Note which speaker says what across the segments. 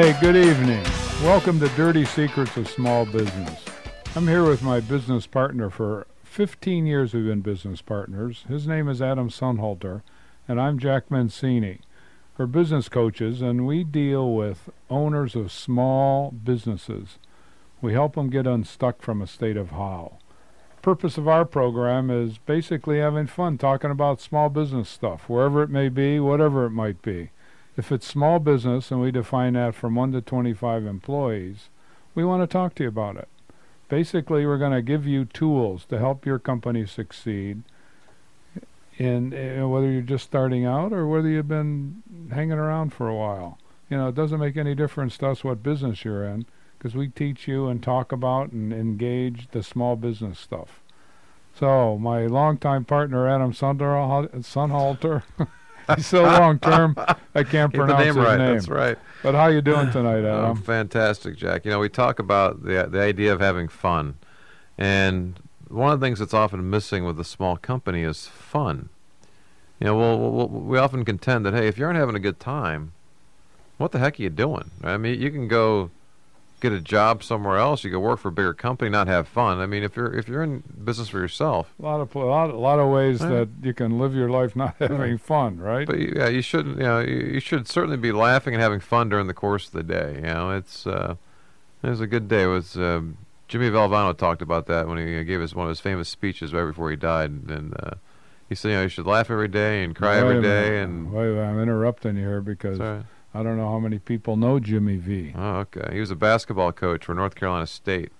Speaker 1: Hey, good evening. Welcome to Dirty Secrets of Small Business. I'm here with my business partner for 15 years we've been business partners. His name is Adam Sonhalter, and I'm Jack Mancini. We're business coaches, and we deal with owners of small businesses. We help them get unstuck from a state of how. Purpose of our program is basically having fun talking about small business stuff, wherever it may be, whatever it might be. If it's small business, and we define that from 1 to 25 employees, we want to talk to you about it. Basically, we're going to give you tools to help your company succeed. In, in whether you're just starting out or whether you've been hanging around for a while, you know, it doesn't make any difference to us what business you're in because we teach you and talk about and engage the small business stuff. So my longtime partner Adam Sonhalter He's so long term, I can't
Speaker 2: Get
Speaker 1: pronounce
Speaker 2: name
Speaker 1: his
Speaker 2: right.
Speaker 1: name.
Speaker 2: That's right.
Speaker 1: But how you doing tonight,
Speaker 2: Oh,
Speaker 1: Adam?
Speaker 2: fantastic, Jack. You know, we talk about the the idea of having fun, and one of the things that's often missing with a small company is fun. You know, we'll, we'll, we often contend that hey, if you aren't having a good time, what the heck are you doing? I mean, you can go get a job somewhere else. You can work for a bigger company, not have fun. I mean, if you're if you're in business for yourself,
Speaker 1: a lot of a lot, a lot of ways
Speaker 2: Yeah.
Speaker 1: that you can live your life not having fun, right?
Speaker 2: But yeah, you shouldn't. You know, you, you should certainly be laughing and having fun during the course of the day. You know, it's uh, it was a good day. It was um, Jimmy Valvano talked about that when he uh, gave us one of his famous speeches right before he died, and uh, he said, you know, you should laugh every day and cry
Speaker 1: Wait
Speaker 2: every day, and
Speaker 1: wait, I'm interrupting you here because. I don't know how many people know Jimmy V.
Speaker 2: Oh, okay. He was a basketball coach for North Carolina State.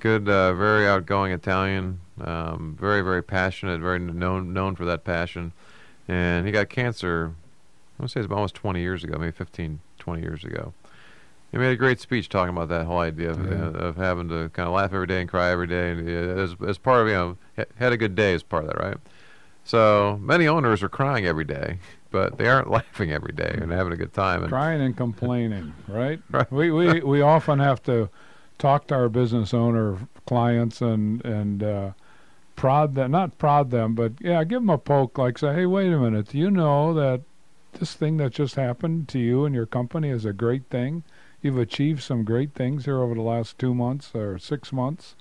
Speaker 2: Good, uh, very outgoing Italian. Um, very, very passionate. Very known known for that passion. And he got cancer. I want to say it's about almost 20 years ago, maybe 15, 20 years ago. He made a great speech talking about that whole idea of,
Speaker 1: Yeah.
Speaker 2: uh, of having to kind of laugh every day and cry every day, and uh, as as part of you know ha- had a good day as part of that, right? So many owners are crying every day, but they aren't laughing every day and having a good time. And
Speaker 1: Crying and complaining, right?
Speaker 2: Right.
Speaker 1: We we we often have to talk to our business owner clients and and uh, prod them, not prod them, but yeah, give them a poke. Like say, hey, wait a minute, do you know that this thing that just happened to you and your company is a great thing? You've achieved some great things here over the last two months or six months.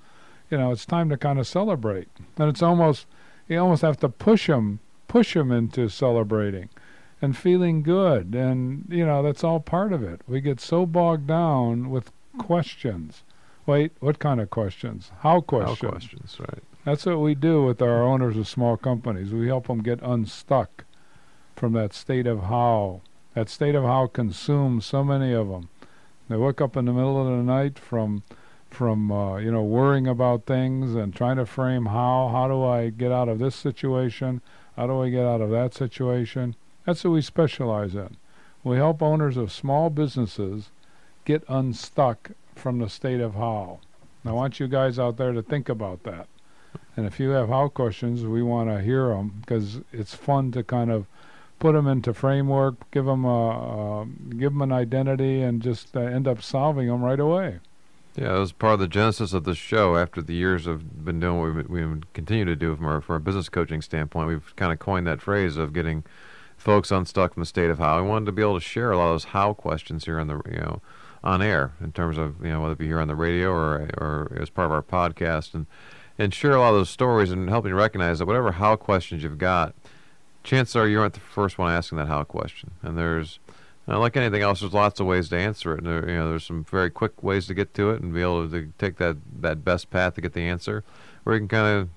Speaker 1: You know, it's time to kind of celebrate, and it's almost you almost have to push them, push them into celebrating and feeling good. And you know that's all part of it. We get so bogged down with questions. Wait what kind of questions? How questions?
Speaker 2: how
Speaker 1: questions
Speaker 2: right?
Speaker 1: that's what we do with our owners of small companies. We help them get unstuck from that state of how. That state of how consumes so many of them. They wake up in the middle of the night from from uh, you know worrying about things and trying to frame how. How do I get out of this situation? How do I get out of that situation that's what we specialize in. We help owners of small businesses get unstuck from the state of how I want you guys out there to think about that. And if you have how questions we want to hear them because it's fun to kind of put them into framework give them a, give them an identity and just uh, end up solving them right away.
Speaker 2: Yeah, that was part of the genesis of the show. After the years of been doing what we, we continue to do from our, from a business coaching standpoint, we've kind of coined that phrase of getting folks unstuck from the state of how. I wanted to be able to share a lot of those how questions here on the you know on air in terms of you know whether it be here on the radio or or as part of our podcast and and share a lot of those stories and help you recognize that whatever how questions you've got, chances are you aren't the first one asking that how question. And there's uh, like anything else, there's lots of ways to answer it. And there, you know, there's some very quick ways to get to it and be able to take that, that best path to get the answer, or you can kind of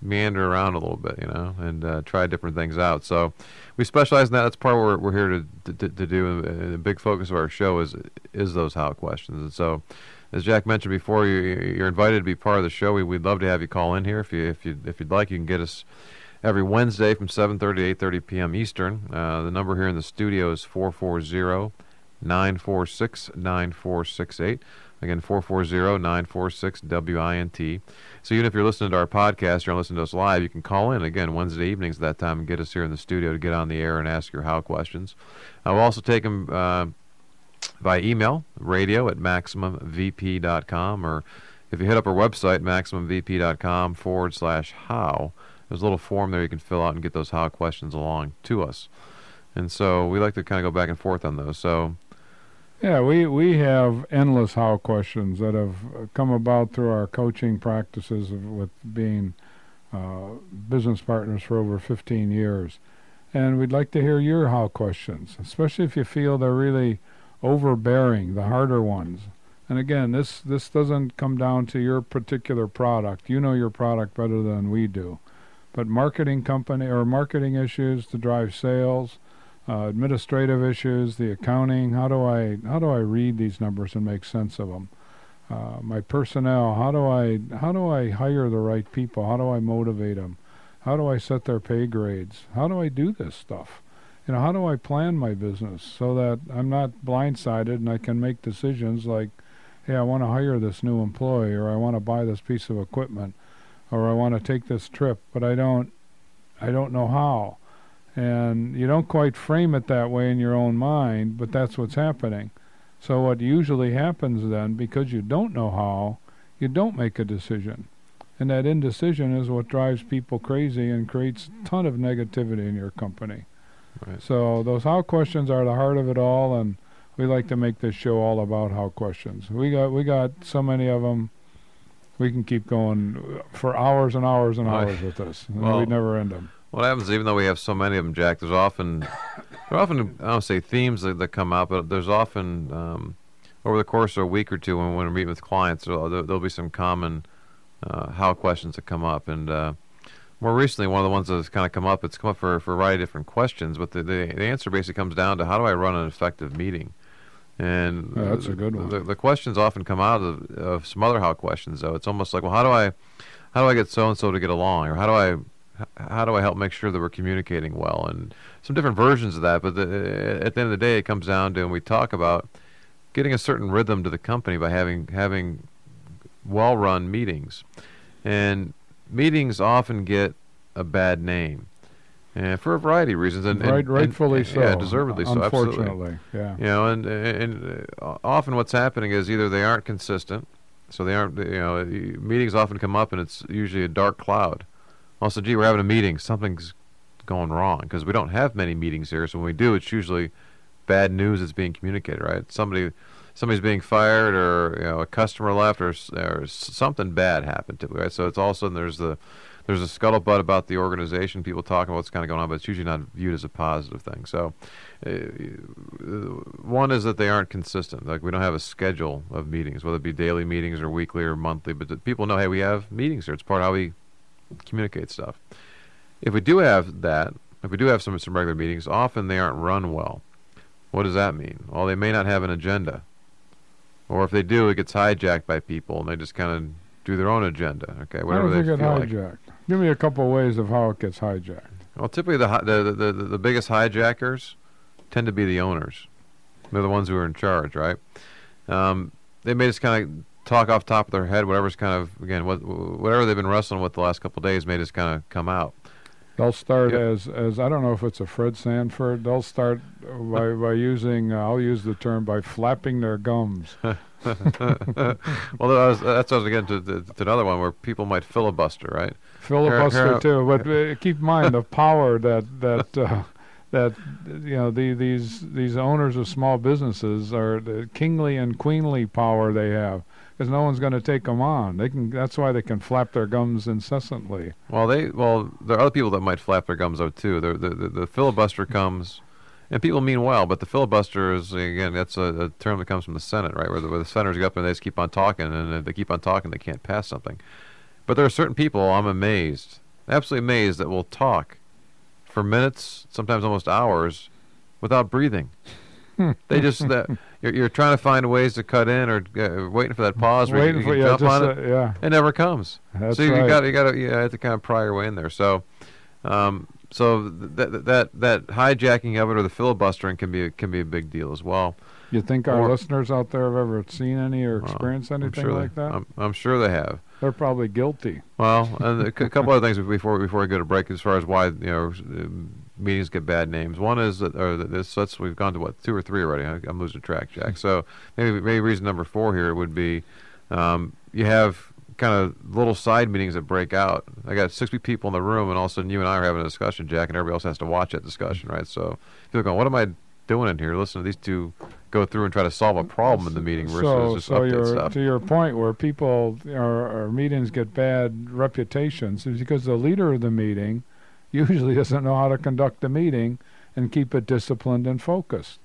Speaker 2: meander around a little bit, you know, and uh, try different things out. So we specialize in that. That's part of what we're, we're here to, to to do. And the big focus of our show is is those how questions. And so, as Jack mentioned before, you, you're invited to be part of the show. We, we'd love to have you call in here if you if you if you'd like. You can get us every Wednesday from 7:30 to 8:30 p.m. Eastern. Uh, the number here in the studio is 440-946-9468. Again, 440-946-WINT. So even if you're listening to our podcast, or you're listening to us live, you can call in again Wednesday evenings at that time and get us here in the studio to get on the air and ask your how questions. I will also take them uh, by email, radio at maximumvp.com, or if you hit up our website, maximumvp.com forward slash how, there's a little form there you can fill out and get those how questions along to us. And so we like to kind of go back and forth on those. So
Speaker 1: Yeah, we, we have endless how questions that have come about through our coaching practices of, with being uh, business partners for over 15 years. And we'd like to hear your how questions, especially if you feel they're really overbearing, the harder ones. And again, this, this doesn't come down to your particular product. You know your product better than we do. But marketing company or marketing issues to drive sales, uh, administrative issues, the accounting. How do I how do I read these numbers and make sense of them? Uh, my personnel. How do I how do I hire the right people? How do I motivate them? How do I set their pay grades? How do I do this stuff? You know, how do I plan my business so that I'm not blindsided and I can make decisions like, hey, I want to hire this new employee or I want to buy this piece of equipment or I want to take this trip, but I don't I don't know how and you don't quite frame it that way in your own mind, but that's what's happening. So what usually happens then, because you don't know how, you don't make a decision. And that indecision is what drives people crazy and creates a ton of negativity in your company.
Speaker 2: Right.
Speaker 1: So those how questions are the heart of it all, and we like to make this show all about how questions. We got we got so many of them. We can keep going for hours and hours and hours with this, and
Speaker 2: Well-
Speaker 1: we never end them.
Speaker 2: What happens, even though we have so many of them, Jack? There's often, there are often I don't say themes that, that come out, but there's often um, over the course of a week or two when, when we're meeting with clients, there'll, there'll be some common uh, how questions that come up, and uh, more recently, one of the ones that's kind of come up, it's come up for, for a variety of different questions, but the, the the answer basically comes down to how do I run an effective meeting, and
Speaker 1: Yeah, that's a good one.
Speaker 2: The, the questions often come out of, of some other how questions, though. It's almost like, well, how do I, how do I get so and so to get along, or how do I how do I help make sure that we're communicating well? And some different versions of that. But the, at the end of the day, it comes down to, and we talk about getting a certain rhythm to the company by having having well-run meetings. And meetings often get a bad name, and for a variety of reasons. And, and-
Speaker 1: right,
Speaker 2: and-
Speaker 1: rightfully so.
Speaker 2: Yeah, deservedly so. Absolutely.
Speaker 1: Yeah.
Speaker 2: You know, and and uh, often what's happening is either they aren't consistent, so they aren't. You know, meetings often come up and it's usually a dark cloud. Also, gee, we're having a meeting. Something's going wrong because we don't have many meetings here. So when we do, it's usually bad news that's being communicated. Right? Somebody, somebody's being fired, or you know, a customer left, or, or something bad happened to. Right? So it's all of a sudden there's the there's a scuttlebutt about the organization, people talking about what's kind of going on, but it's usually not viewed as a positive thing. So, uh, one is that they aren't consistent. Like we don't have a schedule of meetings, whether it be daily meetings or weekly or monthly. But people know, hey, we have meetings here. It's part of how we communicate stuff. If we do have that, if we do have some some regular meetings, often they aren't run well. What does that mean? Well, they may not have an agenda, or if they do, it gets hijacked by people, and they just kind of do their own agenda. Okay, whatever they
Speaker 1: get
Speaker 2: feel like.
Speaker 1: hijacked? Give me a couple ways of how it gets hijacked.
Speaker 2: Well, typically the, hi- the the the the biggest hijackers tend to be the owners. They're the ones who are in charge, right? Um, they may just kind of talk off the top of their head, whatever's kind of again what whatever they've been wrestling with the last couple of days may just kind of come out.
Speaker 1: They'll start
Speaker 2: Yeah.
Speaker 1: as as I don't know if it's a Fred Sanford. They'll start by by using uh, I'll use the term by flapping their gums.
Speaker 2: well, that was, that's what I was getting to, to, to another one where people might filibuster, right?
Speaker 1: Filibuster too, but uh, keep in mind the power that that uh, that you know the, these these owners of small businesses are the kingly and queenly power they have because no one's going to take them on. They can. That's why they can flap their gums incessantly.
Speaker 2: Well, they well there are other people that might flap their gums out too. The the, the, the filibuster comes, and people mean well, but the filibuster is again that's a, a term that comes from the Senate, right? Where the, where the senators get up and they just keep on talking, and they keep on talking, they can't pass something. But there are certain people I'm amazed, absolutely amazed, that will talk for minutes, sometimes almost hours, without breathing. they just that you're, you're trying to find ways to cut in or uh, waiting for that pause
Speaker 1: Waiting
Speaker 2: you,
Speaker 1: for
Speaker 2: you
Speaker 1: yeah,
Speaker 2: jump
Speaker 1: just
Speaker 2: on
Speaker 1: uh,
Speaker 2: it.
Speaker 1: yeah.
Speaker 2: It never comes.
Speaker 1: That's
Speaker 2: so you
Speaker 1: right.
Speaker 2: got you got to you have to kind of pry your way in there. So, um, so that that that hijacking of it or the filibustering can be can be a big deal as well.
Speaker 1: You think our
Speaker 2: Or-
Speaker 1: listeners out there have ever seen any or experienced
Speaker 2: I'm
Speaker 1: anything
Speaker 2: sure
Speaker 1: like
Speaker 2: they,
Speaker 1: that?
Speaker 2: I'm, I'm sure they have.
Speaker 1: They're probably guilty.
Speaker 2: Well, and a cou- couple other things before before we go to break, as far as why you know uh, meetings get bad names. One is that or this that's we've gone to what two or three already. I, I'm losing track, Jack. So maybe maybe reason number four here would be um, you have kind of little side meetings that break out. I got 60 people in the room, and all of a sudden you and I are having a discussion, Jack, and everybody else has to watch that discussion, right? So people going, "What am I doing in here? Listen to these two go through and try to solve a problem in the meeting versus
Speaker 1: so,
Speaker 2: just
Speaker 1: so
Speaker 2: update
Speaker 1: your,
Speaker 2: stuff.
Speaker 1: to your point, where people or, or meetings get bad reputations is because the leader of the meeting usually doesn't know how to conduct a meeting and keep it disciplined and focused.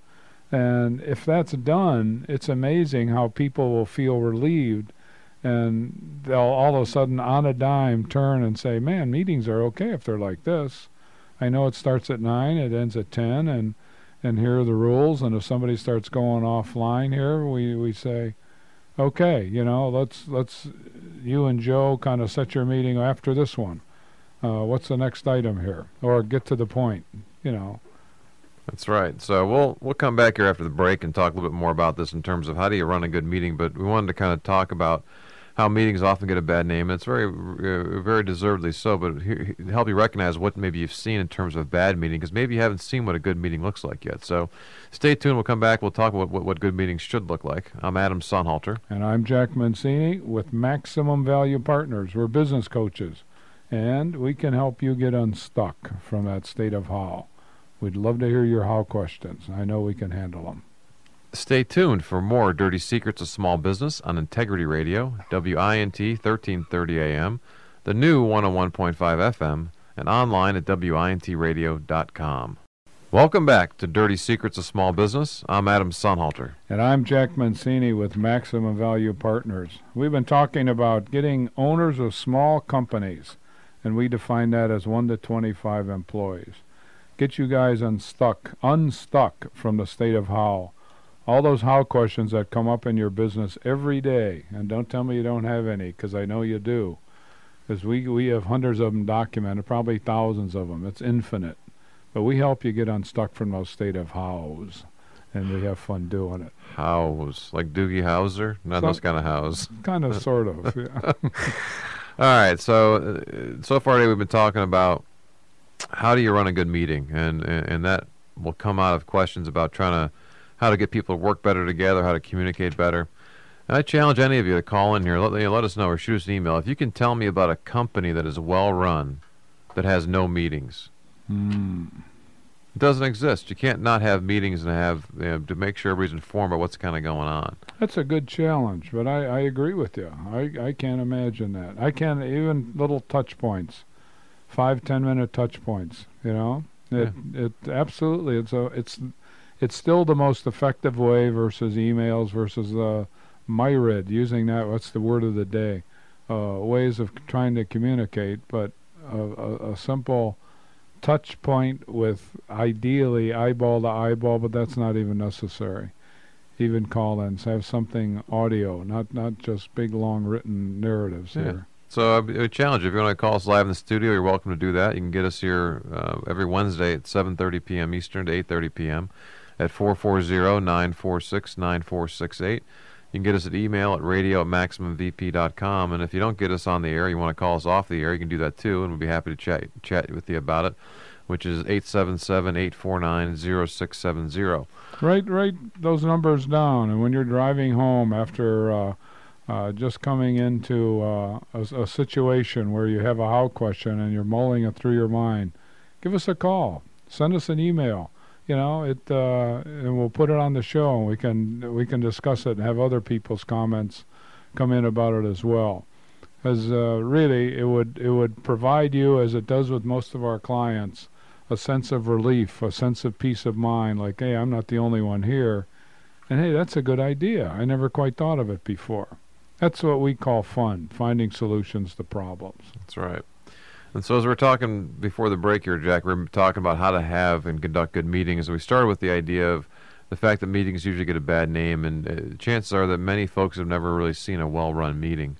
Speaker 1: And if that's done, it's amazing how people will feel relieved and they'll all of a sudden on a dime turn and say, "Man, meetings are okay if they're like this. I know it starts at 9, it ends at 10 and and here are the rules and if somebody starts going offline here, we we say, "Okay, you know, let's let's you and Joe kind of set your meeting after this one. Uh, what's the next item here? Or get to the point, you know."
Speaker 2: That's right. So we'll we'll come back here after the break and talk a little bit more about this in terms of how do you run a good meeting. But we wanted to kind of talk about how meetings often get a bad name. And it's very uh, very deservedly so. But he, he, help you recognize what maybe you've seen in terms of bad meeting, because maybe you haven't seen what a good meeting looks like yet. So stay tuned. We'll come back. We'll talk about what, what good meetings should look like. I'm Adam Sonhalter.
Speaker 1: And I'm Jack Mancini with Maximum Value Partners. We're business coaches, and we can help you get unstuck from that state of how. We'd love to hear your how questions. I know we can handle them.
Speaker 2: Stay tuned for more Dirty Secrets of Small Business on Integrity Radio, WINT 1330 AM, the new 101.5 FM, and online at WINTradio.com. Welcome back to Dirty Secrets of Small Business. I'm Adam Sonhalter.
Speaker 1: And I'm Jack Mancini with Maximum Value Partners. We've been talking about getting owners of small companies, and we define that as 1 to 25 employees. Get you guys unstuck, unstuck from the state of how. All those how questions that come up in your business every day, and don't tell me you don't have any, because I know you do. Because we, we have hundreds of them documented, probably thousands of them. It's infinite. But we help you get unstuck from those state of hows, and we have fun doing it.
Speaker 2: Hows, like Doogie Howser? Not
Speaker 1: Some-
Speaker 2: those kind of hows.
Speaker 1: Kind of, sort of. Yeah.
Speaker 2: All right, so uh, so far today we've been talking about how do you run a good meeting, and, and that will come out of questions about trying to how to get people to work better together, how to communicate better. And I challenge any of you to call in here, let, you let us know, or shoot us an email if you can tell me about a company that is well run that has no meetings.
Speaker 1: Hmm.
Speaker 2: It doesn't exist. You can't not have meetings and have you know, to make sure everybody's informed about what's kind of going on.
Speaker 1: That's a good challenge, but I, I agree with you. I, I can't imagine that. I can't even little touch points, five ten minute touch points. You know, it it absolutely it's a it's it's still the most effective way versus emails versus uh, myrid using that. What's the word of the day? Uh, ways of trying to communicate, but a, a, a simple touch point with ideally eyeball to eyeball, but that's not even necessary even call-ins have something audio, not not just big long written narratives
Speaker 2: Yeah.
Speaker 1: here.
Speaker 2: So I would challenge. If you want to call us live in the studio, you're welcome to do that. You can get us here uh, every Wednesday at 7:30 p.m. Eastern to 8:30 p.m. at 440-946-9468. You can get us at email at radio at maximumvp.com. And if you don't get us on the air, you want to call us off the air, you can do that too, and we'll be happy to chat chat with you about it, which is 877-849-0670.
Speaker 1: Write write those numbers down, and when you're driving home after uh, uh, just coming into uh, a, a situation where you have a how question and you're mulling it through your mind, give us a call. Send us an email. You know it, uh, and we'll put it on the show, and we can we can discuss it and have other people's comments come in about it as well. As uh, really, it would it would provide you, as it does with most of our clients, a sense of relief, a sense of peace of mind, like, hey, I'm not the only one here. And hey, that's a good idea. I never quite thought of it before. That's what we call fun, finding solutions to problems.
Speaker 2: That's right. And so, as we're talking before the break here, Jack, we're talking about how to have and conduct good meetings. And we started with the idea of the fact that meetings usually get a bad name, and uh, chances are that many folks have never really seen a well-run meeting.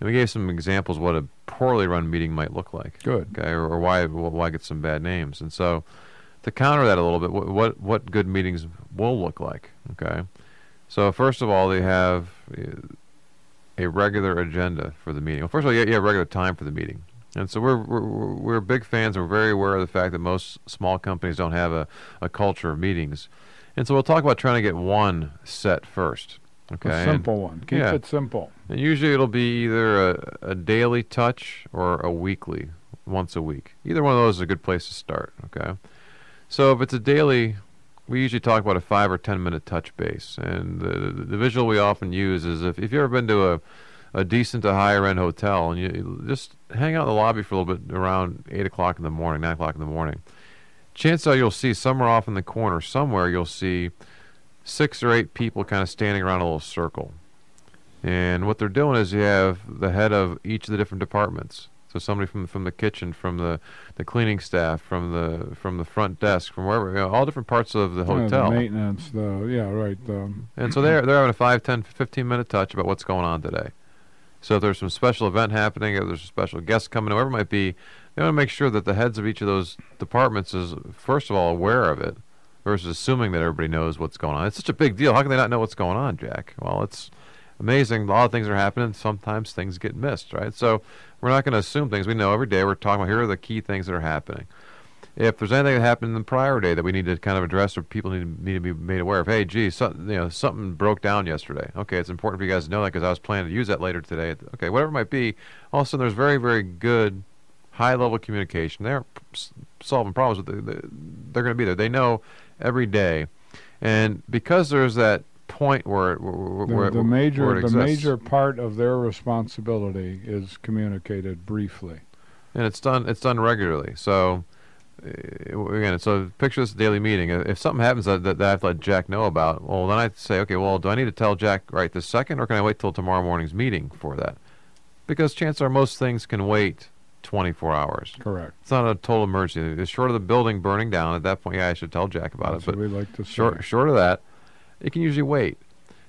Speaker 2: And we gave some examples what a poorly run meeting might look like.
Speaker 1: Good.
Speaker 2: Okay, or, or why why get some bad names. And so, to counter that a little bit, what what, what good meetings will look like. Okay, so first of all, they have uh, a regular agenda for the meeting. Well, first of all, you have regular time for the meeting. And so we're, we're we're big fans. and We're very aware of the fact that most small companies don't have a, a culture of meetings, and so we'll talk about trying to get one set first. Okay,
Speaker 1: A
Speaker 2: and-
Speaker 1: simple one. Keep
Speaker 2: yeah.
Speaker 1: it simple.
Speaker 2: and usually it'll be either a, a daily touch or a weekly, once a week. Either one of those is a good place to start. Okay, so if it's a daily we usually talk about a five or ten minute touch base, and the, the, the visual we often use is if, if you've ever been to a a decent to higher end hotel and you just hang out in the lobby for a little bit around eight o'clock in the morning, nine o'clock in the morning. Chances are you'll see somewhere off in the corner, somewhere you'll see six or eight people kind of standing around a little circle. And what they're doing is you have the head of each of the different departments. So somebody from from the kitchen, from the, the cleaning staff, from the from the front desk, from wherever, you know, all different parts of the
Speaker 1: Yeah,
Speaker 2: hotel.
Speaker 1: the maintenance, the yeah, right. The,
Speaker 2: And so they're they're having a 5, 10, 15 minute touch about what's going on today. So if there's some special event happening, if there's a special guest coming, whatever it might be, they want to make sure that the heads of each of those departments is first of all aware of it, versus assuming that everybody knows what's going on. It's such a big deal. How can they not know what's going on, Jack? Well, it's amazing. A lot of things are happening. Sometimes things get missed, right? So we're not going to assume things. We know every day we're talking about here are the key things that are happening. If there's anything that happened in the prior day that we need to kind of address or people need to, need to be made aware of, hey, gee, so, you know, something broke down yesterday. Okay, it's important for you guys to know that because I was planning to use that later today. Okay, whatever it might be. All of a sudden, there's very, very good high-level communication. They're solving problems, but they- they- they're going to be there. They know every day, and because there's that point where where,
Speaker 1: the,
Speaker 2: where,
Speaker 1: the
Speaker 2: where
Speaker 1: major
Speaker 2: it
Speaker 1: the major part of their responsibility is communicated briefly.
Speaker 2: and it's done it's done regularly. So again, so picture this daily meeting. Uh, If something happens that, that, that I have to let Jack know about, well, then I say, okay, well, do I need to tell Jack right this second, or can I wait till tomorrow morning's meeting for that? Because chances are most things can wait 24 hours.
Speaker 1: Correct.
Speaker 2: It's not a total emergency. It's short of the building burning down. At that point, yeah, I should tell Jack about
Speaker 1: That's
Speaker 2: it. But
Speaker 1: we like to say.
Speaker 2: short short of that, it can usually wait.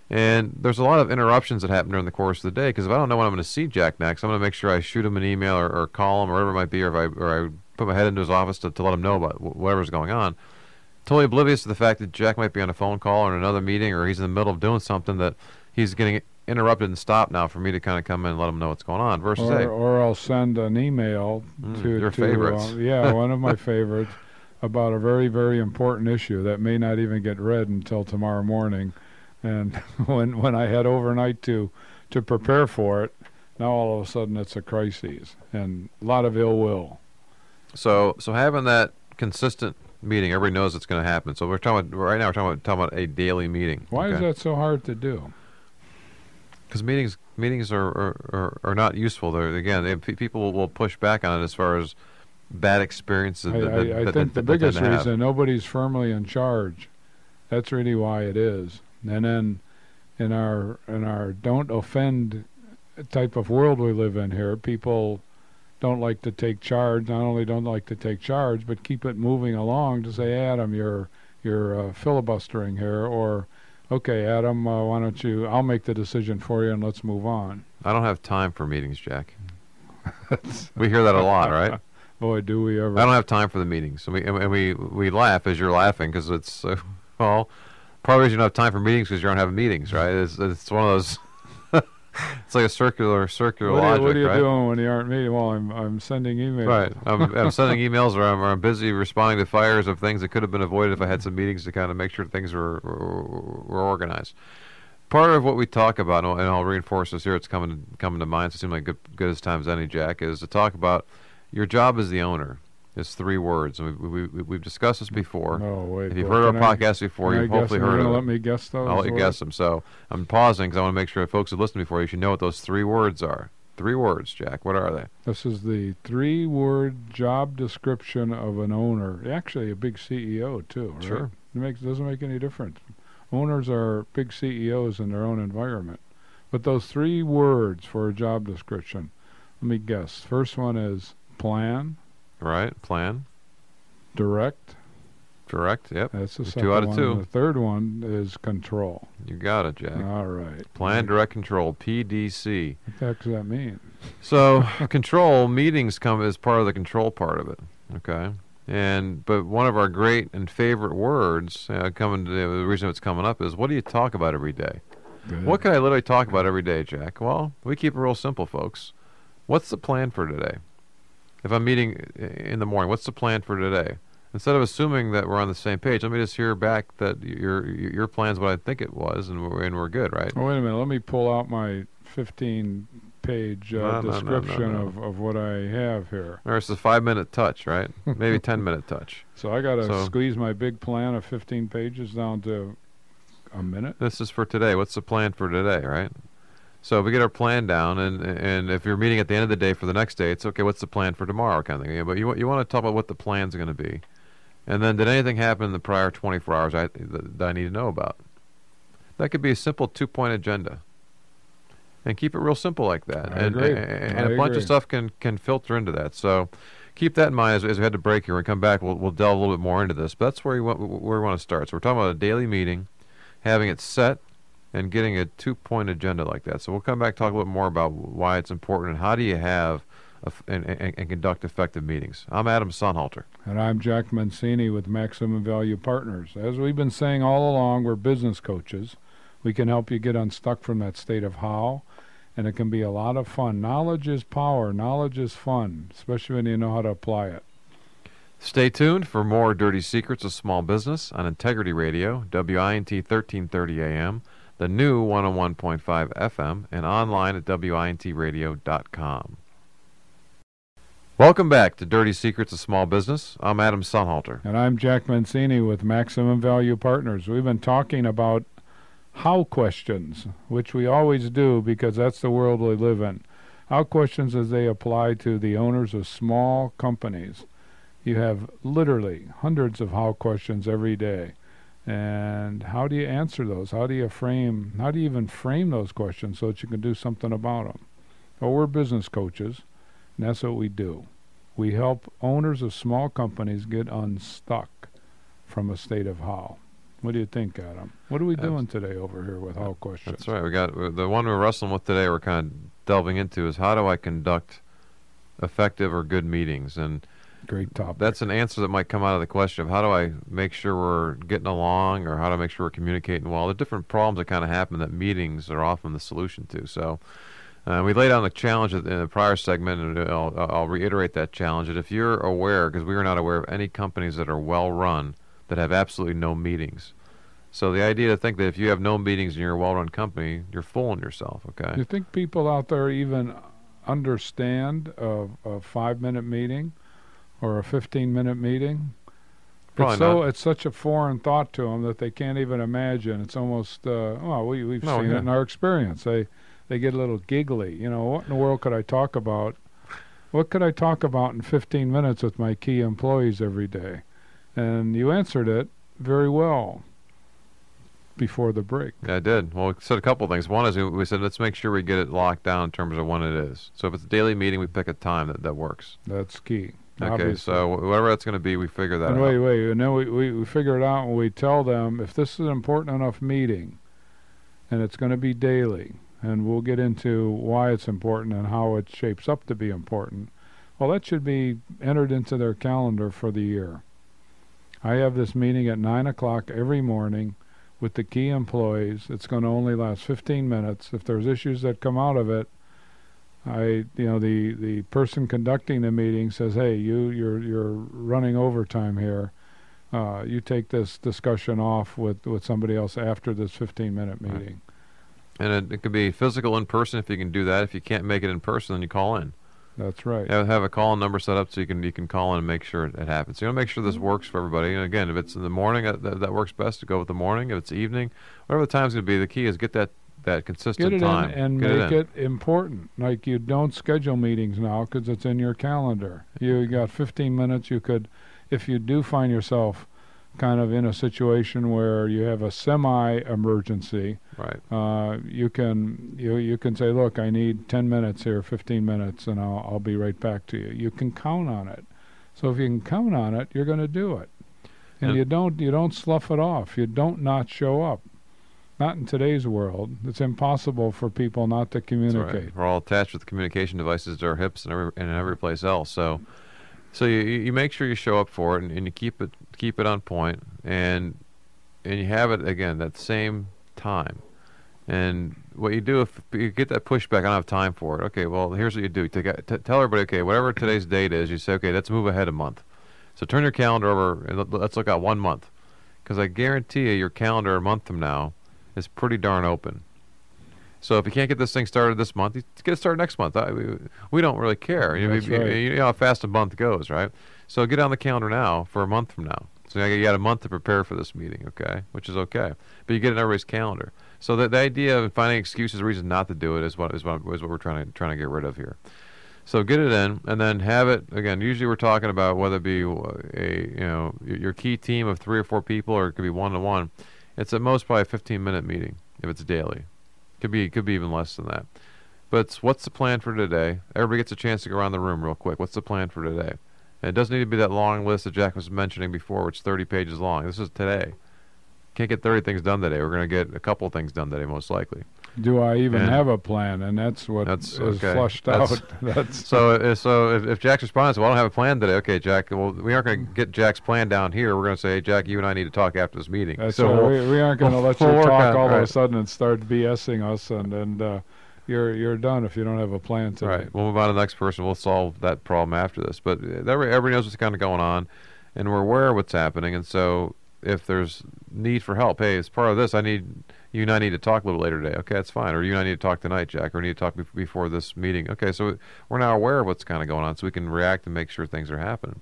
Speaker 2: And there's a lot of interruptions that happen during the course of the day because if I don't know when I'm going to see Jack next, I'm going to make sure I shoot him an email or, or call him or whatever it might be, or if I or I put my head into his office to, to let him know about whatever's going on. Totally oblivious to the fact that Jack might be on a phone call or in another meeting or he's in the middle of doing something that he's getting interrupted and stopped now for me to kind of come in and let him know what's going on. Versus,
Speaker 1: Or,
Speaker 2: hey,
Speaker 1: or I'll send an email
Speaker 2: Mm,
Speaker 1: to
Speaker 2: your
Speaker 1: to,
Speaker 2: favorites.
Speaker 1: uh, yeah, one of my favorites about a very very important issue that may not even get read until tomorrow morning, and when when I had overnight to to prepare for it, now all of a sudden it's a crisis and a lot of ill will.
Speaker 2: So so having that consistent meeting, everybody knows it's going to happen. So we're talking about, right now. We're talking about, talking about a daily meeting.
Speaker 1: Why is that so hard to do?
Speaker 2: Because meetings meetings are, are, are, are not useful. They're again, they, people will push back on it as far as bad experiences.
Speaker 1: I,
Speaker 2: that,
Speaker 1: I,
Speaker 2: that,
Speaker 1: I
Speaker 2: that-
Speaker 1: think the biggest reason nobody's firmly in charge. That's really why it is. And then in our in our don't offend type of world we live in here, people don't like to take charge. Not only don't like to take charge, but keep it moving along to say, Adam, you're you're uh, filibustering here, or okay, Adam, uh, why don't you? I'll make the decision for you, and let's move on.
Speaker 2: I don't have time for meetings, Jack. we hear that a lot, right?
Speaker 1: Boy, do we ever!
Speaker 2: I don't have time for the meetings, and we and we we laugh as you're laughing because it's uh, well, the you don't have time for meetings because you don't have meetings, right? It's it's one of those. it's like a circular circular
Speaker 1: what are,
Speaker 2: logic,
Speaker 1: what are you
Speaker 2: right?
Speaker 1: doing when you aren't meeting? Well, I'm I'm sending emails.
Speaker 2: Right. I'm, I'm sending emails or I'm, or I'm busy responding to fires of things that could have been avoided if I had some meetings to kind of make sure things were, were, were organized. Part of what we talk about, and I'll, reinforce this here, it's coming coming to mind, so it seems like good, good as time as any, Jack, is to talk about your job as the owner. It's three words, and we, we, we've discussed this before.
Speaker 1: No, wait.
Speaker 2: if you've
Speaker 1: well,
Speaker 2: heard our
Speaker 1: I-
Speaker 2: podcast before, you've
Speaker 1: guess
Speaker 2: hopefully heard
Speaker 1: You're
Speaker 2: of
Speaker 1: gonna
Speaker 2: it.
Speaker 1: Let me guess those.
Speaker 2: I'll let you guess them. So I'm pausing because I want to make sure folks who listen before you should know what those three words are. Three words, Jack. What are they?
Speaker 1: This is the three-word job description of an owner. Actually, a big CEO too. Right?
Speaker 2: Sure.
Speaker 1: It makes doesn't make any difference. Owners are big CEOs in their own environment. But those three words for a job description. Let me guess. First one is plan,
Speaker 2: Right? Plan.
Speaker 1: direct.
Speaker 2: Direct. Yep.
Speaker 1: That's the
Speaker 2: two out of
Speaker 1: one.
Speaker 2: two.
Speaker 1: The third one is control.
Speaker 2: You got it, Jack.
Speaker 1: All right.
Speaker 2: Plan, direct control, PDC.
Speaker 1: What the heck does that mean?
Speaker 2: So control meetings come as part of the control part of it. Okay, and but one of our great and favorite words uh, coming to the reason it's coming up is what do you talk about every day?
Speaker 1: Good.
Speaker 2: What can I literally talk about every day, Jack? Well, we keep it real simple, folks. What's the plan for today? If I'm meeting in the morning, what's the plan for today? Instead of assuming that we're on the same page, let me just hear back that your your plan's what I think it was, and we're, and we're good, right?
Speaker 1: Oh, wait a minute. Let me pull out my 15 page uh,
Speaker 2: No, no,
Speaker 1: description
Speaker 2: no.
Speaker 1: Of, of what I have here.
Speaker 2: Or it's a five minute touch, right? Maybe ten minute touch.
Speaker 1: So I got to
Speaker 2: So-
Speaker 1: squeeze my big plan of 15 pages down to a minute.
Speaker 2: This is for today. What's the plan for today, right? So we get our plan down, and and if you're meeting at the end of the day for the next day, it's okay. What's the plan for tomorrow, kind of thing. Yeah, but you you want to talk about what the plan's going to be, and then did anything happen in the prior 24 hours I, that, that I need to know about? That could be a simple two point agenda, and keep it real simple like that.
Speaker 1: I
Speaker 2: and
Speaker 1: agree.
Speaker 2: and, and a bunch of stuff can can filter into that. So. Keep that in mind as, as we head to break here. When we come back, we'll, we'll delve a little bit more into this. But that's where you want, where we want to start. So we're talking about a daily meeting, having it set, and getting a two-point agenda like that. So we'll come back and talk a little bit more about why it's important and how do you have a and, and, and conduct effective meetings. I'm Adam Sonhalter.
Speaker 1: And I'm Jack Mancini with Maximum Value Partners. As we've been saying all along, we're business coaches. We can help you get unstuck from that state of how, and it can be a lot of fun. Knowledge is power. Knowledge is fun, especially when you know how to apply it.
Speaker 2: Stay tuned for more dirty secrets of small business on Integrity Radio, WINT 1330 AM, the new 101.5 FM, and online at wintradio.com. Welcome back to Dirty Secrets of Small Business. I'm Adam Sonhalter.
Speaker 1: And I'm Jack Mancini with Maximum Value Partners. We've been talking about how questions, which we always do because that's the world we live in. How questions as they apply to the owners of small companies. You have literally hundreds of how questions every day. And how do you answer those? How do you frame, how do you even frame those questions so that you can do something about them? Well, we're business coaches, and that's what we do. We help owners of small companies get unstuck from a state of how. What do you think, Adam? What are we
Speaker 2: Abs-
Speaker 1: doing today over here with how questions?
Speaker 2: That's right. We got uh, the one we're wrestling with today. We're kind of delving into is how do I conduct effective or good meetings, and
Speaker 1: Great topic.
Speaker 2: that's an answer that might come out of the question of how do I make sure we're getting along, or how do I make sure we're communicating well. The different problems that kind of happen that meetings are often the solution to. So. Uh, we laid down the challenge in the prior segment, and I'll, I'll reiterate that challenge. That if you're aware, because we are not aware of any companies that are well run that have absolutely no meetings, so the idea to think that if you have no meetings in your well-run company, you're fooling yourself. Okay.
Speaker 1: you think people out there even understand a, a five-minute meeting or a fifteen-minute meeting?
Speaker 2: Probably
Speaker 1: it's so
Speaker 2: not.
Speaker 1: it's such a foreign thought to them that they can't even imagine. It's almost uh, well, we we've
Speaker 2: No,
Speaker 1: seen
Speaker 2: yeah.
Speaker 1: it in our experience. They they get a little giggly. You know, what in the world could I talk about? What could I talk about in 15 minutes with my key employees every day? And you answered it very well before the break.
Speaker 2: Yeah, I did. Well, we said a couple things. One is we- we said let's make sure we get it locked down in terms of when it is. So if it's a daily meeting, we pick a time that, that works.
Speaker 1: That's key.
Speaker 2: Okay,
Speaker 1: obviously.
Speaker 2: so whatever that's going to be, we figure that
Speaker 1: and
Speaker 2: out.
Speaker 1: wait, wait, and then we, we, we figure it out and we tell them if this is an important enough meeting and it's going to be daily, and we'll get into why it's important and how it shapes up to be important. Well, that should be entered into their calendar for the year. I have this meeting at 9 o'clock every morning with the key employees. It's going to only last 15 minutes. If there's issues that come out of it, I, you know, the, the person conducting the meeting says, "Hey, you, you're you're running overtime here. Uh, you take this discussion off with, with somebody else after this 15-minute
Speaker 2: Right.
Speaker 1: meeting."
Speaker 2: And it, it could be physical in person if you can do that. If you can't make it in person, then you call in.
Speaker 1: That's right.
Speaker 2: Have, have a call number set up so you can you can call in and make sure it, it happens. You want to make sure this works for everybody. And again, if it's in the morning, uh, that, that works best to go with the morning. If it's evening, whatever the time's going to be, the key is get that that consistent
Speaker 1: Get it
Speaker 2: time.
Speaker 1: in and
Speaker 2: Get
Speaker 1: make
Speaker 2: in.
Speaker 1: it, important. Like you don't schedule meetings now because it's in your calendar. You got 15 minutes. You could, if you do find yourself kind of in a situation where you have a semi-emergency,
Speaker 2: right.
Speaker 1: uh, you can you you can say, look, I need 10 minutes here, 15 minutes, and I'll I'll be right back to you. You can count on it. So if you can count on it, you're going to do it. And
Speaker 2: And-
Speaker 1: you don't you don't slough it off. You don't not show up. Not in today's world. It's impossible for people not to communicate.
Speaker 2: right. We're all attached with communication devices to our hips and every and every place else. So, so you you make sure you show up for it and, and you keep it keep it on point and and you have it again that same time. And what you do if you get that pushback, I don't have time for it. Okay, well here's what you do: Take, a- t- tell everybody, okay, whatever today's date is, you say, okay, let's move ahead a month. So turn your calendar over and let- let's look at one month, because I guarantee you, your calendar a month from now is pretty darn open. So if you can't get this thing started this month, you get it started next month. I, we, we don't really care. You,
Speaker 1: That's
Speaker 2: you,
Speaker 1: right.
Speaker 2: you know how fast a month goes, right? So get on the calendar now for a month from now. So you got a month to prepare for this meeting, okay? Which is okay, but you get it on everybody's calendar. So the, the idea of finding excuses, or reasons not to do it, is what is what, is what we're trying to trying to get rid of here. So get it in, and then have it again. Usually we're talking about whether it be a you know your your key team of three or four people, or it could be one to one. It's at most probably a 15 minute meeting if it's daily. Could be could be even less than that. But what's the plan for today? Everybody gets a chance to go around the room real quick. What's the plan for today? And it doesn't need to be that long list that Jack was mentioning before, which is 30 pages long. This is today. Can't get 30 things done today. We're going to get a couple things done today, most likely.
Speaker 1: Do I even
Speaker 2: And-
Speaker 1: have a plan? And that's what
Speaker 2: That's-
Speaker 1: is
Speaker 2: okay.
Speaker 1: flushed
Speaker 2: That's-
Speaker 1: out. That's
Speaker 2: So, uh, so if, if Jack's responds, well, I don't have a plan today. Okay, Jack. Well, we aren't going to get Jack's plan down here. We're going to say, hey, Jack, you and I need to talk after this meeting.
Speaker 1: That's
Speaker 2: so
Speaker 1: right.
Speaker 2: we'll-
Speaker 1: we, we aren't going to
Speaker 2: we'll-
Speaker 1: let you talk
Speaker 2: on-
Speaker 1: all of a sudden and start BSing us, and and uh, you're you're done if you don't have a plan today.
Speaker 2: Right. We'll move on to the next person. We'll solve that problem after this. But uh, everybody knows what's kind of going on, and we're aware of what's happening. And so, if there's need for help, hey, as part of this, I need you and I need to talk a little later today. Okay, that's fine. Or you and I need to talk tonight, Jack. Or we need to talk bef- before this meeting. Okay, so we're now aware of what's kind of going on, so we can react and make sure things are happening.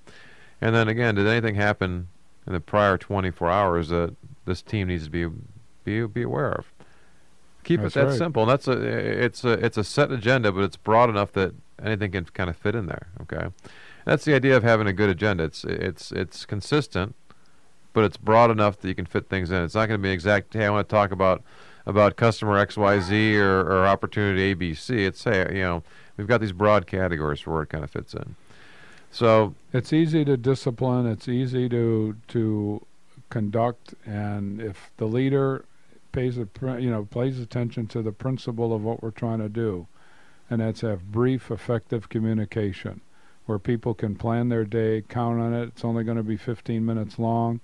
Speaker 2: And then again, did anything happen in the prior 24 hours that this team needs to be be be aware of? Keep
Speaker 1: That's
Speaker 2: it that
Speaker 1: right.
Speaker 2: simple. And that's a it's a it's a set agenda, but it's broad enough that anything can kind of fit in there. Okay, that's the idea of having a good agenda. It's it's it's consistent, but it's broad enough that you can fit things in. It's not going to be exact. Hey, I want to talk about about customer X Y Z or, or opportunity A B C. It's hey, you know, we've got these broad categories for where it kind of fits in. So
Speaker 1: It's easy to discipline. It's easy to to conduct, and if the leader pays a you know pays attention to the principle of what we're trying to do, and that's have brief, effective communication, where people can plan their day, count on it. It's only going to be 15 minutes long,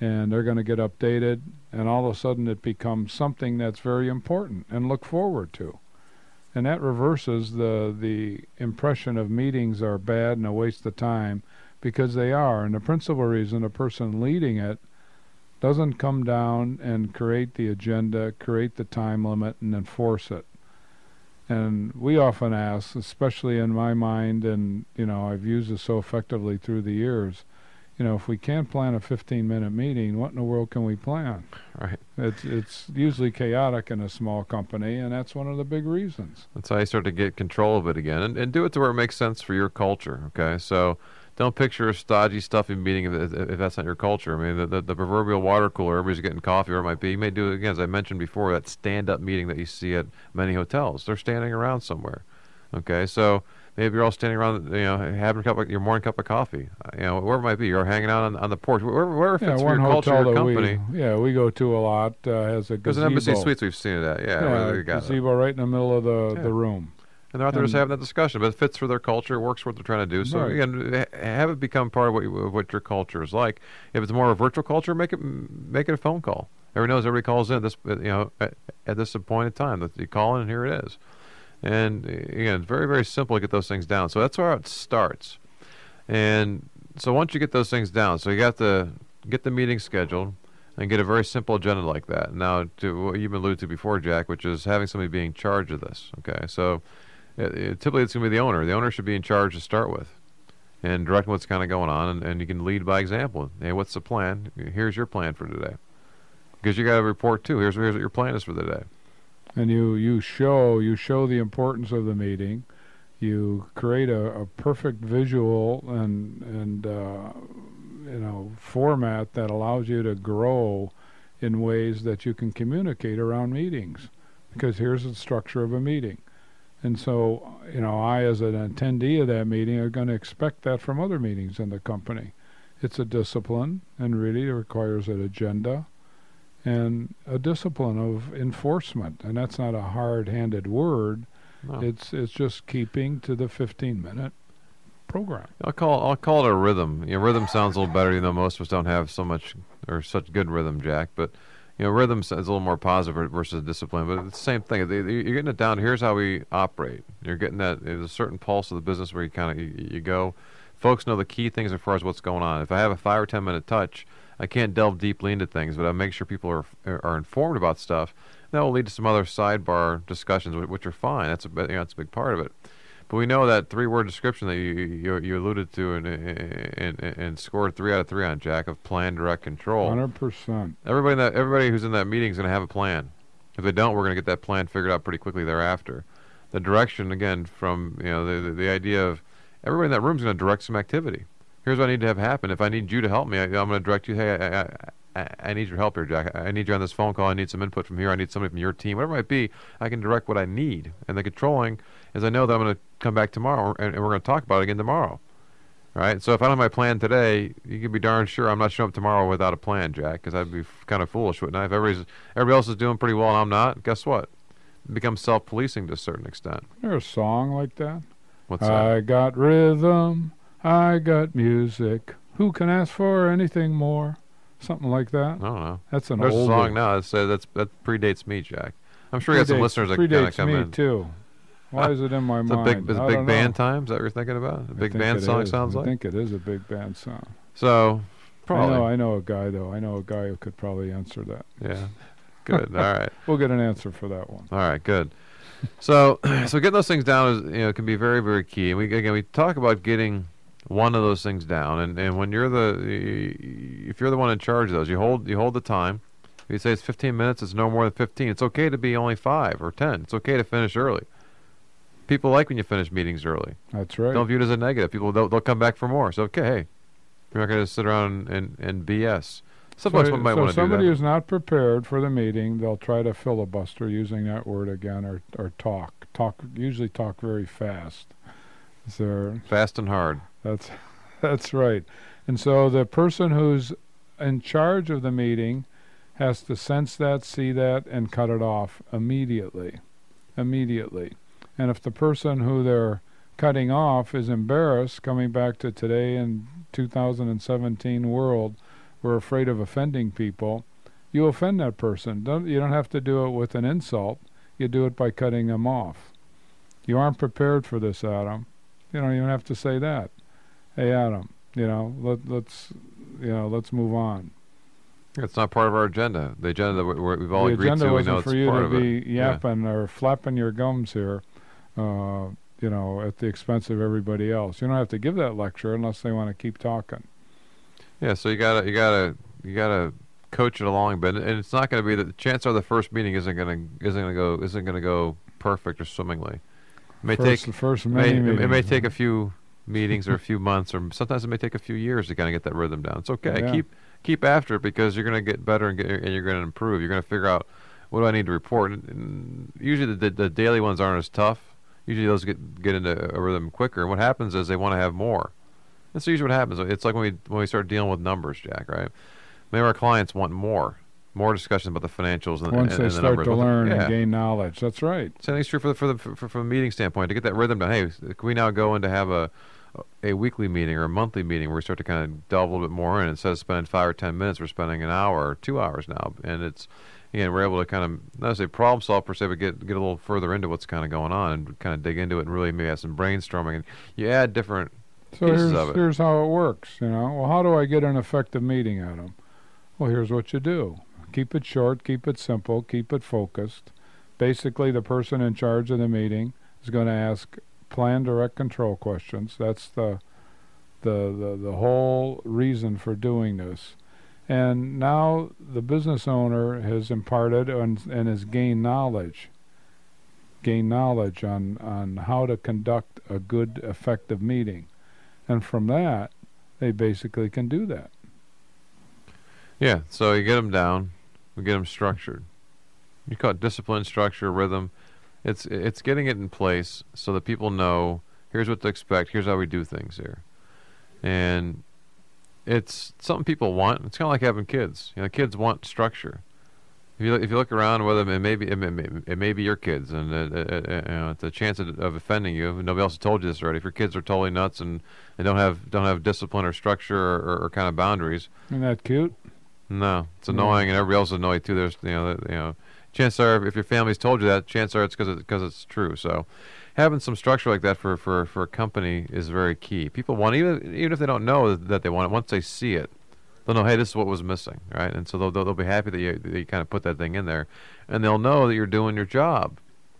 Speaker 1: and they're going to get updated, and all of a sudden it becomes something that's very important and look forward to. And that reverses the the impression of meetings are bad and a waste of time because they are. And the principal reason a person leading it doesn't come down and create the agenda, create the time limit, and enforce it. And we often ask, especially in my mind, and you know, I've used this so effectively through the years. You know, if we can't plan a 15-minute meeting, what in the world can we plan?
Speaker 2: right,
Speaker 1: It's it's usually chaotic in a small company, and that's one of the big reasons.
Speaker 2: that's how you start to get control of it again, and, and do it to where it makes sense for your culture. Okay, so don't picture a stodgy, stuffy meeting if, if, if that's not your culture. I mean, the, the, the proverbial water cooler, everybody's getting coffee, or it might be. You may do it again, as I mentioned before, that stand-up meeting that you see at many hotels. They're standing around somewhere. Okay, so maybe you're all standing around, you know, having a cup of your morning cup of coffee. Uh, You know, wherever it might be, you're hanging out on, on the porch, wherever, wherever
Speaker 1: Yeah,
Speaker 2: fits your culture, your company.
Speaker 1: we yeah we go to a lot uh, has a
Speaker 2: There's
Speaker 1: gazebo.
Speaker 2: an embassy suites we've seen it at. Yeah,
Speaker 1: Yeah,
Speaker 2: where they got it.
Speaker 1: gazebo right in the middle of the,
Speaker 2: Yeah.
Speaker 1: the room.
Speaker 2: And they're out there just having that discussion, but it fits for their culture, works for what they're trying to do. So
Speaker 1: Right.
Speaker 2: again, have it become part of what, you, of what your culture is like. If it's more of a virtual culture, make it make it a phone call. Everybody knows everybody calls in at this you know at, at this appointed time that you call in and here it is. And again, it's very very simple to get those things down. So that's where it starts. And so once you get those things down, so you got to get the meeting scheduled and get a very simple agenda like that. Now, to what you've alluded to before, Jack, which is having somebody be in charge of this. Okay, so typically it's going to be the owner. The owner should be in charge to start with and direct what's kind of going on, and, and you can lead by example. Hey, what's the plan? Here's your plan for today. Because you got to report too. Here's here's what your plan is for the day.
Speaker 1: and you you show you show the importance of the meeting you create a, a perfect visual and and uh, you know format that allows you to grow in ways that you can communicate around meetings because here's the structure of a meeting and so you know I as an attendee of that meeting are going to expect that from other meetings in the company it's a discipline and really it requires an agenda and a discipline of enforcement and that's not a hard-handed word
Speaker 2: No.
Speaker 1: it's it's just keeping to the 15 minute program
Speaker 2: I'll call I'll call it a rhythm. You know, rhythm sounds a little better, even though most of us don't have so much or such good rhythm, Jack. But you know, rhythm is a little more positive versus discipline. But it's the same thing. You're getting it down. Here's how we operate. You're getting that. There's a certain pulse of the business where you kind of you, you go. Folks know the key things as far as what's going on. If I have a five or ten minute touch, I can't delve deeply into things, but I make sure people are are informed about stuff. That will lead to some other sidebar discussions, which are fine. That's a you know, that's a big part of it. But we know that three-word description that you you, you alluded to and, and and scored three out of three on Jack of plan, direct, control.
Speaker 1: Hundred percent.
Speaker 2: Everybody in that everybody who's in that meeting is going to have a plan. If they don't, we're going to get that plan figured out pretty quickly thereafter. The direction again from you know the the, the idea of everybody in that room is going to direct some activity. Here's what I need to have happen. If I need you to help me, I, I'm going to direct you. Hey, I, I, I, I need your help here, Jack. I need you on this phone call. I need some input from here. I need somebody from your team. Whatever it might be, I can direct what I need. And the controlling is I know that I'm going to come back tomorrow and, and we're going to talk about it again tomorrow. Right? So if I don't have my plan today, you can be darn sure I'm not showing up tomorrow without a plan, Jack, because I'd be f- kind of foolish, wouldn't I? If everybody's, everybody else is doing pretty well and I'm not, guess what? It becomes self-policing to a certain extent.
Speaker 1: There's a song like that.
Speaker 2: What's that?
Speaker 1: I got rhythm. I got music. Who can ask for anything more? Something like that.
Speaker 2: I don't know.
Speaker 1: That's an
Speaker 2: There's
Speaker 1: old
Speaker 2: song now that says that's that predates me, Jack. I'm sure you got some listeners that kind of
Speaker 1: predates
Speaker 2: come
Speaker 1: me
Speaker 2: in.
Speaker 1: too. Why is it in my
Speaker 2: It's a
Speaker 1: mind?
Speaker 2: big, it's a big band
Speaker 1: know.
Speaker 2: time. Is that what you're thinking about? A
Speaker 1: I
Speaker 2: big band song
Speaker 1: is.
Speaker 2: sounds
Speaker 1: I
Speaker 2: like.
Speaker 1: I think it is a big band song.
Speaker 2: So, probably.
Speaker 1: I know. I know a guy though. I know a guy who could probably answer that.
Speaker 2: Yeah. Good. All right.
Speaker 1: We'll get an answer for that one.
Speaker 2: All right. Good. So, so getting those things down is you know can be very very key. And we again we talk about getting one of those things down. And and when you're the if you're the one in charge of those, you hold you hold the time. If you say it's 15 minutes, it's no more than 15. It's okay to be only five or 10. It's okay to finish early. People like when you finish meetings early.
Speaker 1: That's right.
Speaker 2: Don't view it as a negative. People they'll, they'll come back for more. So okay, hey, you're not going to sit around and, and BS. Sometimes
Speaker 1: so,
Speaker 2: might
Speaker 1: so
Speaker 2: want to do
Speaker 1: somebody who's not prepared for the meeting, they'll try to filibuster using that word again, or or talk, talk, usually talk very fast. So
Speaker 2: Fast and hard.
Speaker 1: that's that's right. And so the person who's in charge of the meeting has to sense that, see that, and cut it off immediately, immediately. And if the person who they're cutting off is embarrassed, coming back to today in 2017 world, we're afraid of offending people. You offend that person. Don't you don't have to do it with an insult. You do it by cutting them off. You aren't prepared for this, Adam. You don't even have to say that. Hey, Adam. You know, let let's you know let's move on.
Speaker 2: It's not part of our agenda. The agenda that we- we've all
Speaker 1: the
Speaker 2: agreed
Speaker 1: agenda
Speaker 2: to, we
Speaker 1: wasn't for you to be
Speaker 2: it. Yeah.
Speaker 1: yapping or flapping your gums here, uh, you know, at the expense of everybody else. You don't have to give that lecture unless they want to keep talking.
Speaker 2: Yeah, so you gotta you gotta you gotta coach it along, but and it's not gonna be that. The chances are the first meeting isn't gonna isn't gonna go isn't gonna go perfect or swimmingly. It may
Speaker 1: first,
Speaker 2: take
Speaker 1: first
Speaker 2: it
Speaker 1: many
Speaker 2: it may take a few meetings or a few months, or sometimes it may take a few years to kind of get that rhythm down. It's okay.
Speaker 1: Yeah.
Speaker 2: Keep keep after it because you're gonna get better and, get, and you're gonna improve. You're gonna figure out what do I need to report. And, and usually the, the the daily ones aren't as tough. Usually those get get into a rhythm quicker. And what happens is they want to have more. That's usually what happens. It's like when we when we start dealing with numbers, Jack. Right? Maybe our clients want more, more discussion about the financials and,
Speaker 1: Once
Speaker 2: and,
Speaker 1: they
Speaker 2: and the
Speaker 1: start
Speaker 2: numbers.
Speaker 1: to learn
Speaker 2: yeah.
Speaker 1: and gain knowledge. That's right.
Speaker 2: Same thing's true for the, for the for, for, from a meeting standpoint to get that rhythm down. Hey, can we now go in to have a a weekly meeting or a monthly meeting where we start to kind of delve a little bit more in instead of spending five or ten minutes, we're spending an hour or two hours now, and it's again we're able to kind of not say problem solve per se, but get get a little further into what's kind of going on and kind of dig into it and really maybe have some brainstorming and you add different
Speaker 1: So
Speaker 2: pieces
Speaker 1: here's
Speaker 2: of it.
Speaker 1: here's how it works. You know, well, how do I get an effective meeting, Adam? Well, here's what you do: keep it short, keep it simple, keep it focused. Basically, the person in charge of the meeting is going to ask plan, direct, control questions. That's the the the, the whole reason for doing this. And now the business owner has imparted and, and has gained knowledge, gained knowledge on, on how to conduct a good, effective meeting. And from that, they basically can do that.
Speaker 2: Yeah, so you get them down, we get them structured. You call it discipline, structure, rhythm. It's it's getting it in place so that people know here's what to expect. Here's how we do things here, and it's something people want. It's kind of like having kids. You know, kids want structure. If you look, if you look around with them, it may be it may, it may be your kids, and uh, uh, uh, you know, the chance of, of offending you. Nobody else has told you this already. If your kids are totally nuts and, and don't have don't have discipline or structure or, or, or kind of boundaries,
Speaker 1: Isn't that cute?
Speaker 2: no, it's
Speaker 1: Yeah.
Speaker 2: annoying, and everybody else is annoyed too. There's, you know, you know, chances are if your family's told you that, chances are it's because because it's true. So, having some structure like that for, for, for a company is very key. People want even even if they don't know that they want it. Once they see it, they'll know, hey, this is what was missing, right? And so they'll they'll, they'll be happy that you, that you kind of put that thing in there, and they'll know that you're doing your job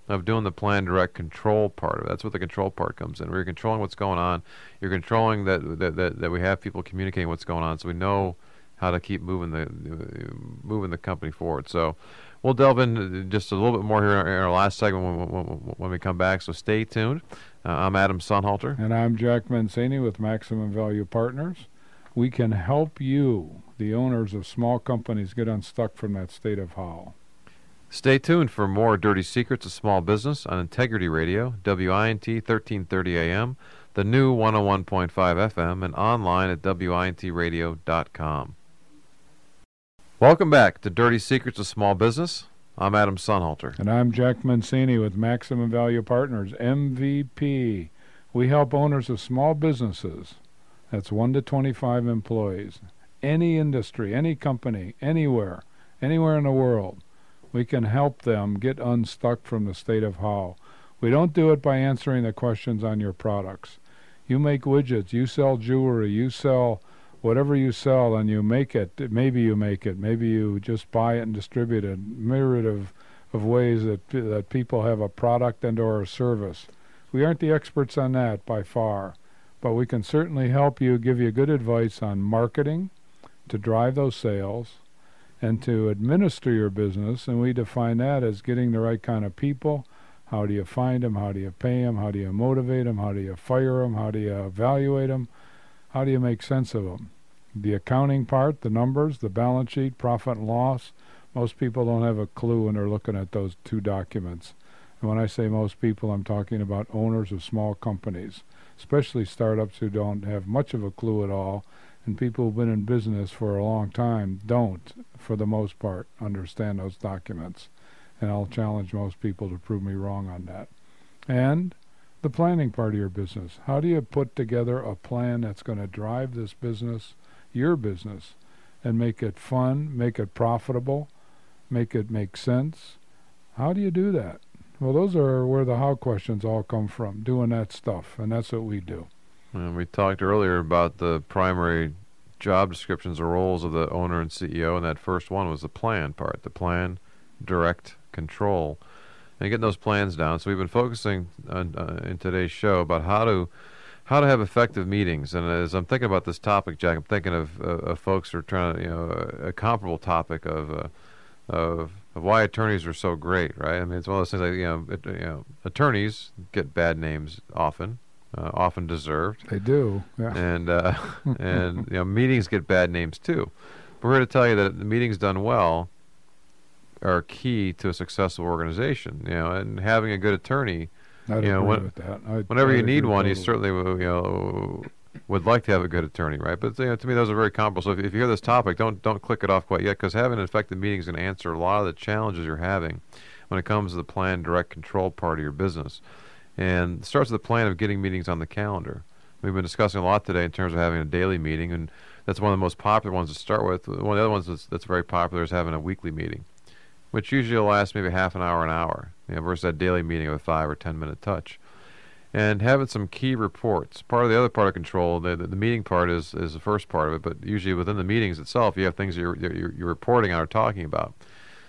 Speaker 2: of doing the plan direct control part of it. That's what the control part comes in. We're controlling what's going on. You're controlling that that, that, that we have people communicating what's going on, so we know how to keep moving the moving the company forward. So we'll delve in just a little bit more here in our, last segment when, when, when, we come back. So stay tuned. Uh, I'm Adam Sonhalter.
Speaker 1: And I'm Jack Mancini with Maximum Value Partners. We can help you, the owners of small companies, get unstuck from that state of how.
Speaker 2: Stay tuned for more Dirty Secrets of Small Business on Integrity Radio, WINT 1330 AM, the new 101.5 FM, and online at WINTradio.com. Welcome back to Dirty Secrets of Small Business. I'm Adam Sonhalter.
Speaker 1: And I'm Jack Mancini with Maximum Value Partners, MVP. We help owners of small businesses, that's 1 to 25 employees, any industry, any company, anywhere, anywhere in the world. We can help them get unstuck from the state of how. We don't do it by answering the questions on your products. You make widgets, you sell jewelry, you sell whatever you sell and you make it, maybe you make it, maybe you just buy it and distribute it, myriad of, of ways that, that people have a product and or a service. We aren't the experts on that by far, but we can certainly help you, give you good advice on marketing to drive those sales and to administer your business, and we define that as getting the right kind of people. How do you find them? How do you pay them? How do you motivate them? How do you fire them? How do you evaluate them? How do you make sense of them? The accounting part, the numbers, the balance sheet, profit and loss, most people don't have a clue when they're looking at those two documents. And when I say most people, I'm talking about owners of small companies, especially startups who don't have much of a clue at all, and people who've been in business for a long time don't, for the most part, understand those documents. And I'll challenge most people to prove me wrong on that. And the planning part of your business. How do you put together a plan that's going to drive this business, your business, and make it fun, make it profitable, make it make sense? How do you do that? Well, those are where the how questions all come from, doing that stuff, and that's what we do.
Speaker 2: And we talked earlier about the primary job descriptions or roles of the owner and CEO, and that first one was the plan part, the plan, direct, control and getting those plans down. So we've been focusing on, uh, in today's show about how to how to have effective meetings. And as I'm thinking about this topic, Jack, I'm thinking of, uh, of folks who are trying to, you know, a, a comparable topic of, uh, of of why attorneys are so great, right? I mean, it's one of those things like you know, it, you know attorneys get bad names often, uh, often deserved.
Speaker 1: They do, yeah.
Speaker 2: And uh, and you know, meetings get bad names too. But we're here to tell you that the meeting's done well are key to a successful organization. You know, and having a good attorney.
Speaker 1: I'd
Speaker 2: you know,
Speaker 1: when, I'd,
Speaker 2: whenever
Speaker 1: I'd
Speaker 2: you need one, you certainly you know would like to have a good attorney, right? But you know, to me, those are very comparable. So if, if you hear this topic, don't don't click it off quite yet, because having an effective meeting is going to answer a lot of the challenges you're having when it comes to the plan, direct control part of your business. And it starts with the plan of getting meetings on the calendar. We've been discussing a lot today in terms of having a daily meeting, and that's one of the most popular ones to start with. One of the other ones that's, that's very popular is having a weekly meeting which usually will last maybe half an hour, an hour, you know, versus that daily meeting of a five or ten minute touch. And having some key reports. Part of the other part of control, the, the, the meeting part is, is the first part of it, but usually within the meetings itself, you have things you're, you're, you're reporting on or talking about.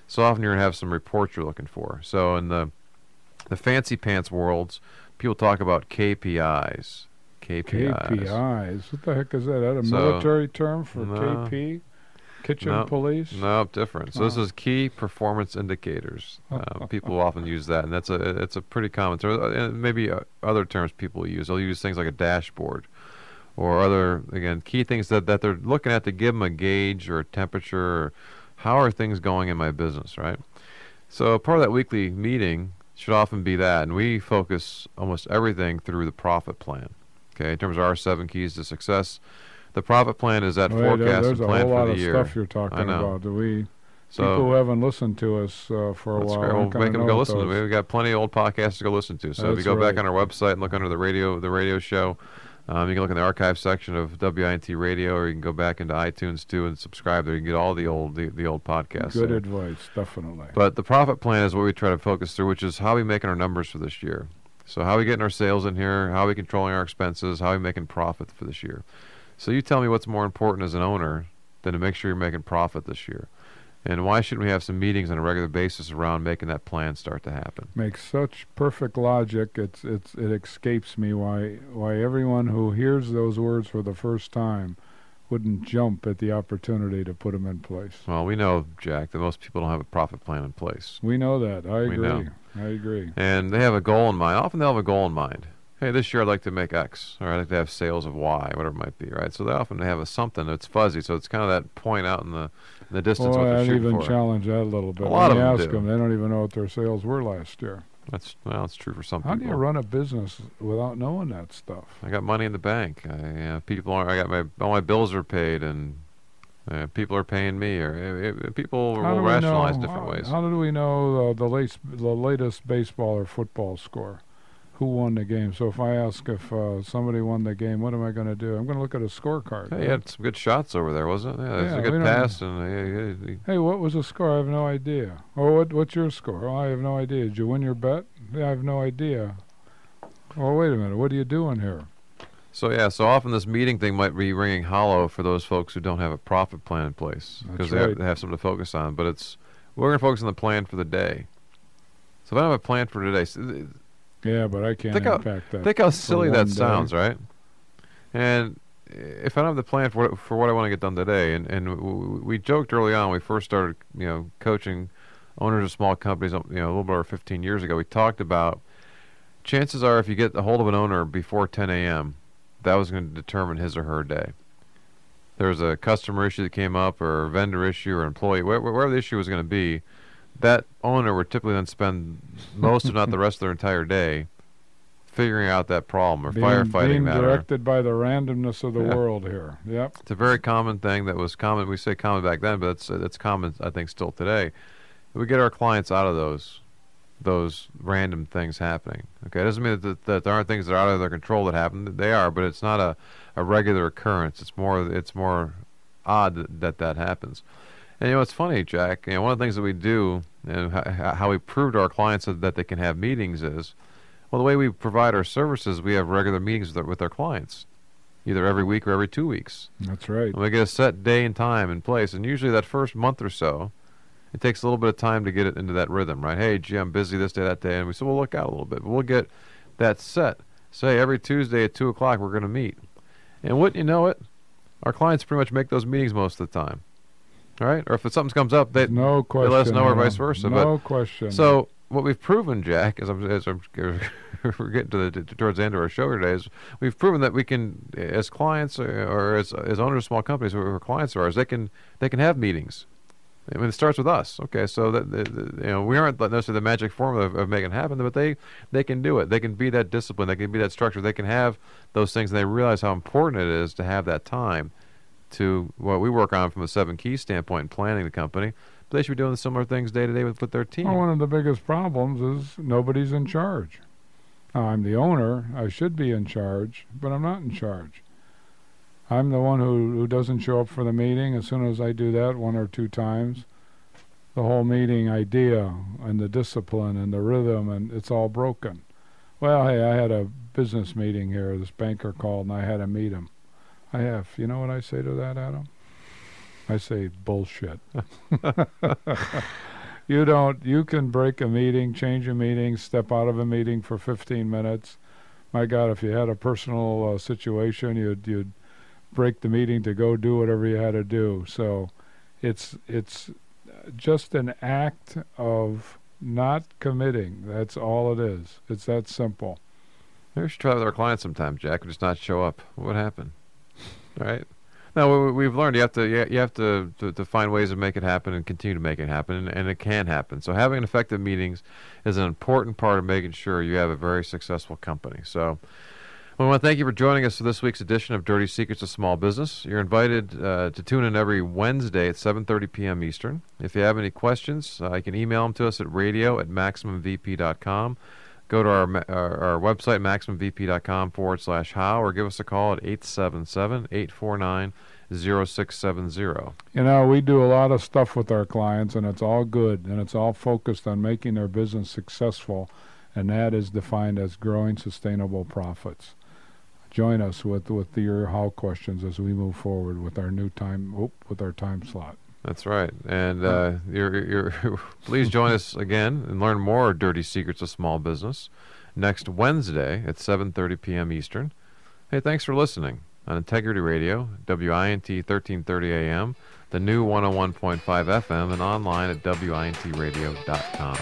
Speaker 2: So often you're going to have some reports you're looking for. So in the, the fancy pants worlds, people talk about KPIs. KPIs.
Speaker 1: KPIs. What the heck is that? Is that a
Speaker 2: So,
Speaker 1: military term for
Speaker 2: no.
Speaker 1: KP? Kitchen
Speaker 2: No,
Speaker 1: police?
Speaker 2: No, different. So this
Speaker 1: Oh.
Speaker 2: is key performance indicators. Uh, people often use that, and that's a it's a pretty common term. Uh, and maybe uh, other terms people use. They'll use things like a dashboard, or other again key things that that they're looking at to give them a gauge or a temperature. Or how are things going in my business, right? So part of that weekly meeting should often be that, and we focus almost everything through the profit plan. Okay, in terms of our seven keys to success, the profit plan is that forecast
Speaker 1: there's
Speaker 2: and
Speaker 1: a
Speaker 2: plan
Speaker 1: whole
Speaker 2: for
Speaker 1: lot
Speaker 2: the
Speaker 1: of
Speaker 2: year.
Speaker 1: stuff you're talking
Speaker 2: I know.
Speaker 1: about. Do we
Speaker 2: So
Speaker 1: people who haven't listened to us uh, for a
Speaker 2: that's
Speaker 1: while?
Speaker 2: great. We'll make them go listen to.
Speaker 1: those-
Speaker 2: it. We've got plenty of old podcasts to go listen to. So if you
Speaker 1: That's
Speaker 2: go back on our website and look under the radio, the radio show, um, you can look in the archive section of WINT Radio, or you can go back into iTunes too and subscribe there. You can get all the old the, the old podcasts.
Speaker 1: Good
Speaker 2: there.
Speaker 1: advice, definitely.
Speaker 2: But the profit plan is what we try to focus through, which is how we making our numbers for this year. So how we getting our sales in here, how we controlling our expenses, how we making profit for this year. So you tell me what's more important as an owner than to make sure you're making profit this year? And why shouldn't we have some meetings on a regular basis around making that plan start to happen?
Speaker 1: Makes such perfect logic. It's it's it escapes me why why everyone who hears those words for the first time wouldn't jump at the opportunity to put them in place.
Speaker 2: Well, we know, Jack, that most people don't have a profit plan in place.
Speaker 1: We know that. I
Speaker 2: We
Speaker 1: agree.
Speaker 2: know.
Speaker 1: I agree.
Speaker 2: And they have a goal in mind. Often they'll have a goal in mind. Hey, this year I'd like to make X, or I'd like to have sales of Y, whatever it might be, right? So they often have a something that's fuzzy. So it's kind of that point out in the in the distance
Speaker 1: Well, I'd even
Speaker 2: for.
Speaker 1: challenge that a little bit.
Speaker 2: A lot
Speaker 1: when
Speaker 2: of
Speaker 1: you
Speaker 2: them
Speaker 1: ask
Speaker 2: do.
Speaker 1: them, they don't even know what their sales were last year.
Speaker 2: That's well, it's true for some
Speaker 1: How do you run a business without knowing that stuff?
Speaker 2: I got money in the bank. I, uh, people are. I got my all my bills are paid, and uh, people are paying me, or uh, uh, people
Speaker 1: How
Speaker 2: will rationalize
Speaker 1: know,
Speaker 2: different
Speaker 1: how,
Speaker 2: ways.
Speaker 1: How do we know uh, the, late, the latest baseball or football score? Who won the game? So if I ask if uh, somebody won the game, what am I going to do? I'm going to look at a scorecard.
Speaker 2: Hey,
Speaker 1: right?
Speaker 2: you had some good shots over there, wasn't it? Yeah,
Speaker 1: Yeah,
Speaker 2: a good pass, and uh,
Speaker 1: Hey, what was the score? I have no idea. Oh, what, what's your score? Oh, I have no idea. Did you win your bet? Yeah, I have no idea. Oh, wait a minute. What are you doing here?
Speaker 2: So yeah, so often this meeting thing might be ringing hollow for those folks who don't have a profit plan in place because they, have,
Speaker 1: right.
Speaker 2: they have something to focus on. But it's we're going to focus on the plan for the day. So if I don't have a plan for today, th-
Speaker 1: Yeah, but I can't
Speaker 2: Think how-
Speaker 1: impact that.
Speaker 2: think how silly that
Speaker 1: day.
Speaker 2: sounds, right? And if I don't have the plan for what, for what I want to get done today, and and w- we joked early on we first started, you know, coaching owners of small companies, you know, a little bit over 15 years ago, we talked about chances are if you get a hold of an owner before 10 a.m., that was going to determine his or her day. There was a customer issue that came up, or a vendor issue, or employee, where- wherever the issue was going to be, that owner would typically then spend most, if not the rest of their entire day, figuring out that problem or
Speaker 1: being,
Speaker 2: firefighting
Speaker 1: being
Speaker 2: that. or-
Speaker 1: directed by the randomness of the
Speaker 2: Yeah.
Speaker 1: world here. Yep.
Speaker 2: it's a very common thing that was common. We say common back then, but it's it's common, I think, still today. We get our clients out of those those random things happening. Okay, it doesn't mean that, that there aren't things that are out of their control that happen. They are, but it's not a, a regular occurrence. It's more it's more odd that that, that happens. And you know, it's funny, Jack. You know, one of the things that we do and how, how we prove to our clients that, they can have meetings is, well, the way we provide our services, we have regular meetings with our, with our clients, either every week or every two weeks.
Speaker 1: That's right.
Speaker 2: And we get a set day and time and place, and usually that first month or so, it takes a little bit of time to get it into that rhythm, right? Hey, gee, I'm busy this day, that day, and we say, well, look out a little bit, but we'll get that set. Say every Tuesday at two o'clock we're going to meet, and wouldn't you know it, our clients pretty much make those meetings most of the time, all right? Or if something comes up, they
Speaker 1: no question.
Speaker 2: let us know or vice versa,
Speaker 1: No question.
Speaker 2: so what we've proven, Jack, as I'm, as I'm we're getting to the to, towards the end of our show today, is we've proven that we can, as clients or, or as as owners of small companies or, or clients of ours, they can they can have meetings. I mean, it starts with us. Okay, so that the, the, you know we aren't necessarily the magic formula of, of making it happen, but they they can do it. They can be that discipline. They can be that structure. They can have those things, and they realize how important it is to have that time to what we work on from a seven key standpoint in planning the company. But they should be doing similar things day to day with their team.
Speaker 1: Well, one of the biggest problems is nobody's in charge. I'm the owner. I should be in charge, but I'm not in charge. I'm the one who, who doesn't show up for the meeting. As soon as I do that one or two times, the whole meeting idea and the discipline and the rhythm and it's all broken. Well, hey, I had a business meeting here. This banker called and I had to meet him. I have. You know what I say to that, Adam? I say bullshit. you don't. You can break a meeting, change a meeting, step out of a meeting for 15 minutes. My God, if you had a personal uh, situation, you'd you'd break the meeting to go do whatever you had to do. So, it's it's just an act of not committing. That's all it is. It's that simple.
Speaker 2: Maybe we should try with our clients sometime, Jack. Just not show up. What happened? Right. No, we, we've learned you have to you have to, to to find ways to make it happen and continue to make it happen, and, and it can happen. So having effective meetings is an important part of making sure you have a very successful company. So. We want to thank you for joining us for this week's edition of Dirty Secrets of Small Business. You're invited uh, to tune in every Wednesday at 7:30 p.m. Eastern. If you have any questions, uh, you can email them to us at radio at maximumvp.com. Go to our, our, our website, maximumvp.com forward slash how, or give us a call at 877 849 0670.
Speaker 1: You know, we do a lot of stuff with our clients, and it's all good, and it's all focused on making their business successful, and that is defined as growing sustainable profits. join us with with your how questions as we move forward with our new time oh, with our time slot.
Speaker 2: That's right. And uh, you're, you're please join us again and learn more dirty secrets of small business next Wednesday at 7:30 p.m. Eastern. Hey, thanks for listening on Integrity Radio, WINT 1330 AM, the new 101.5 FM, and online at wintradio.com.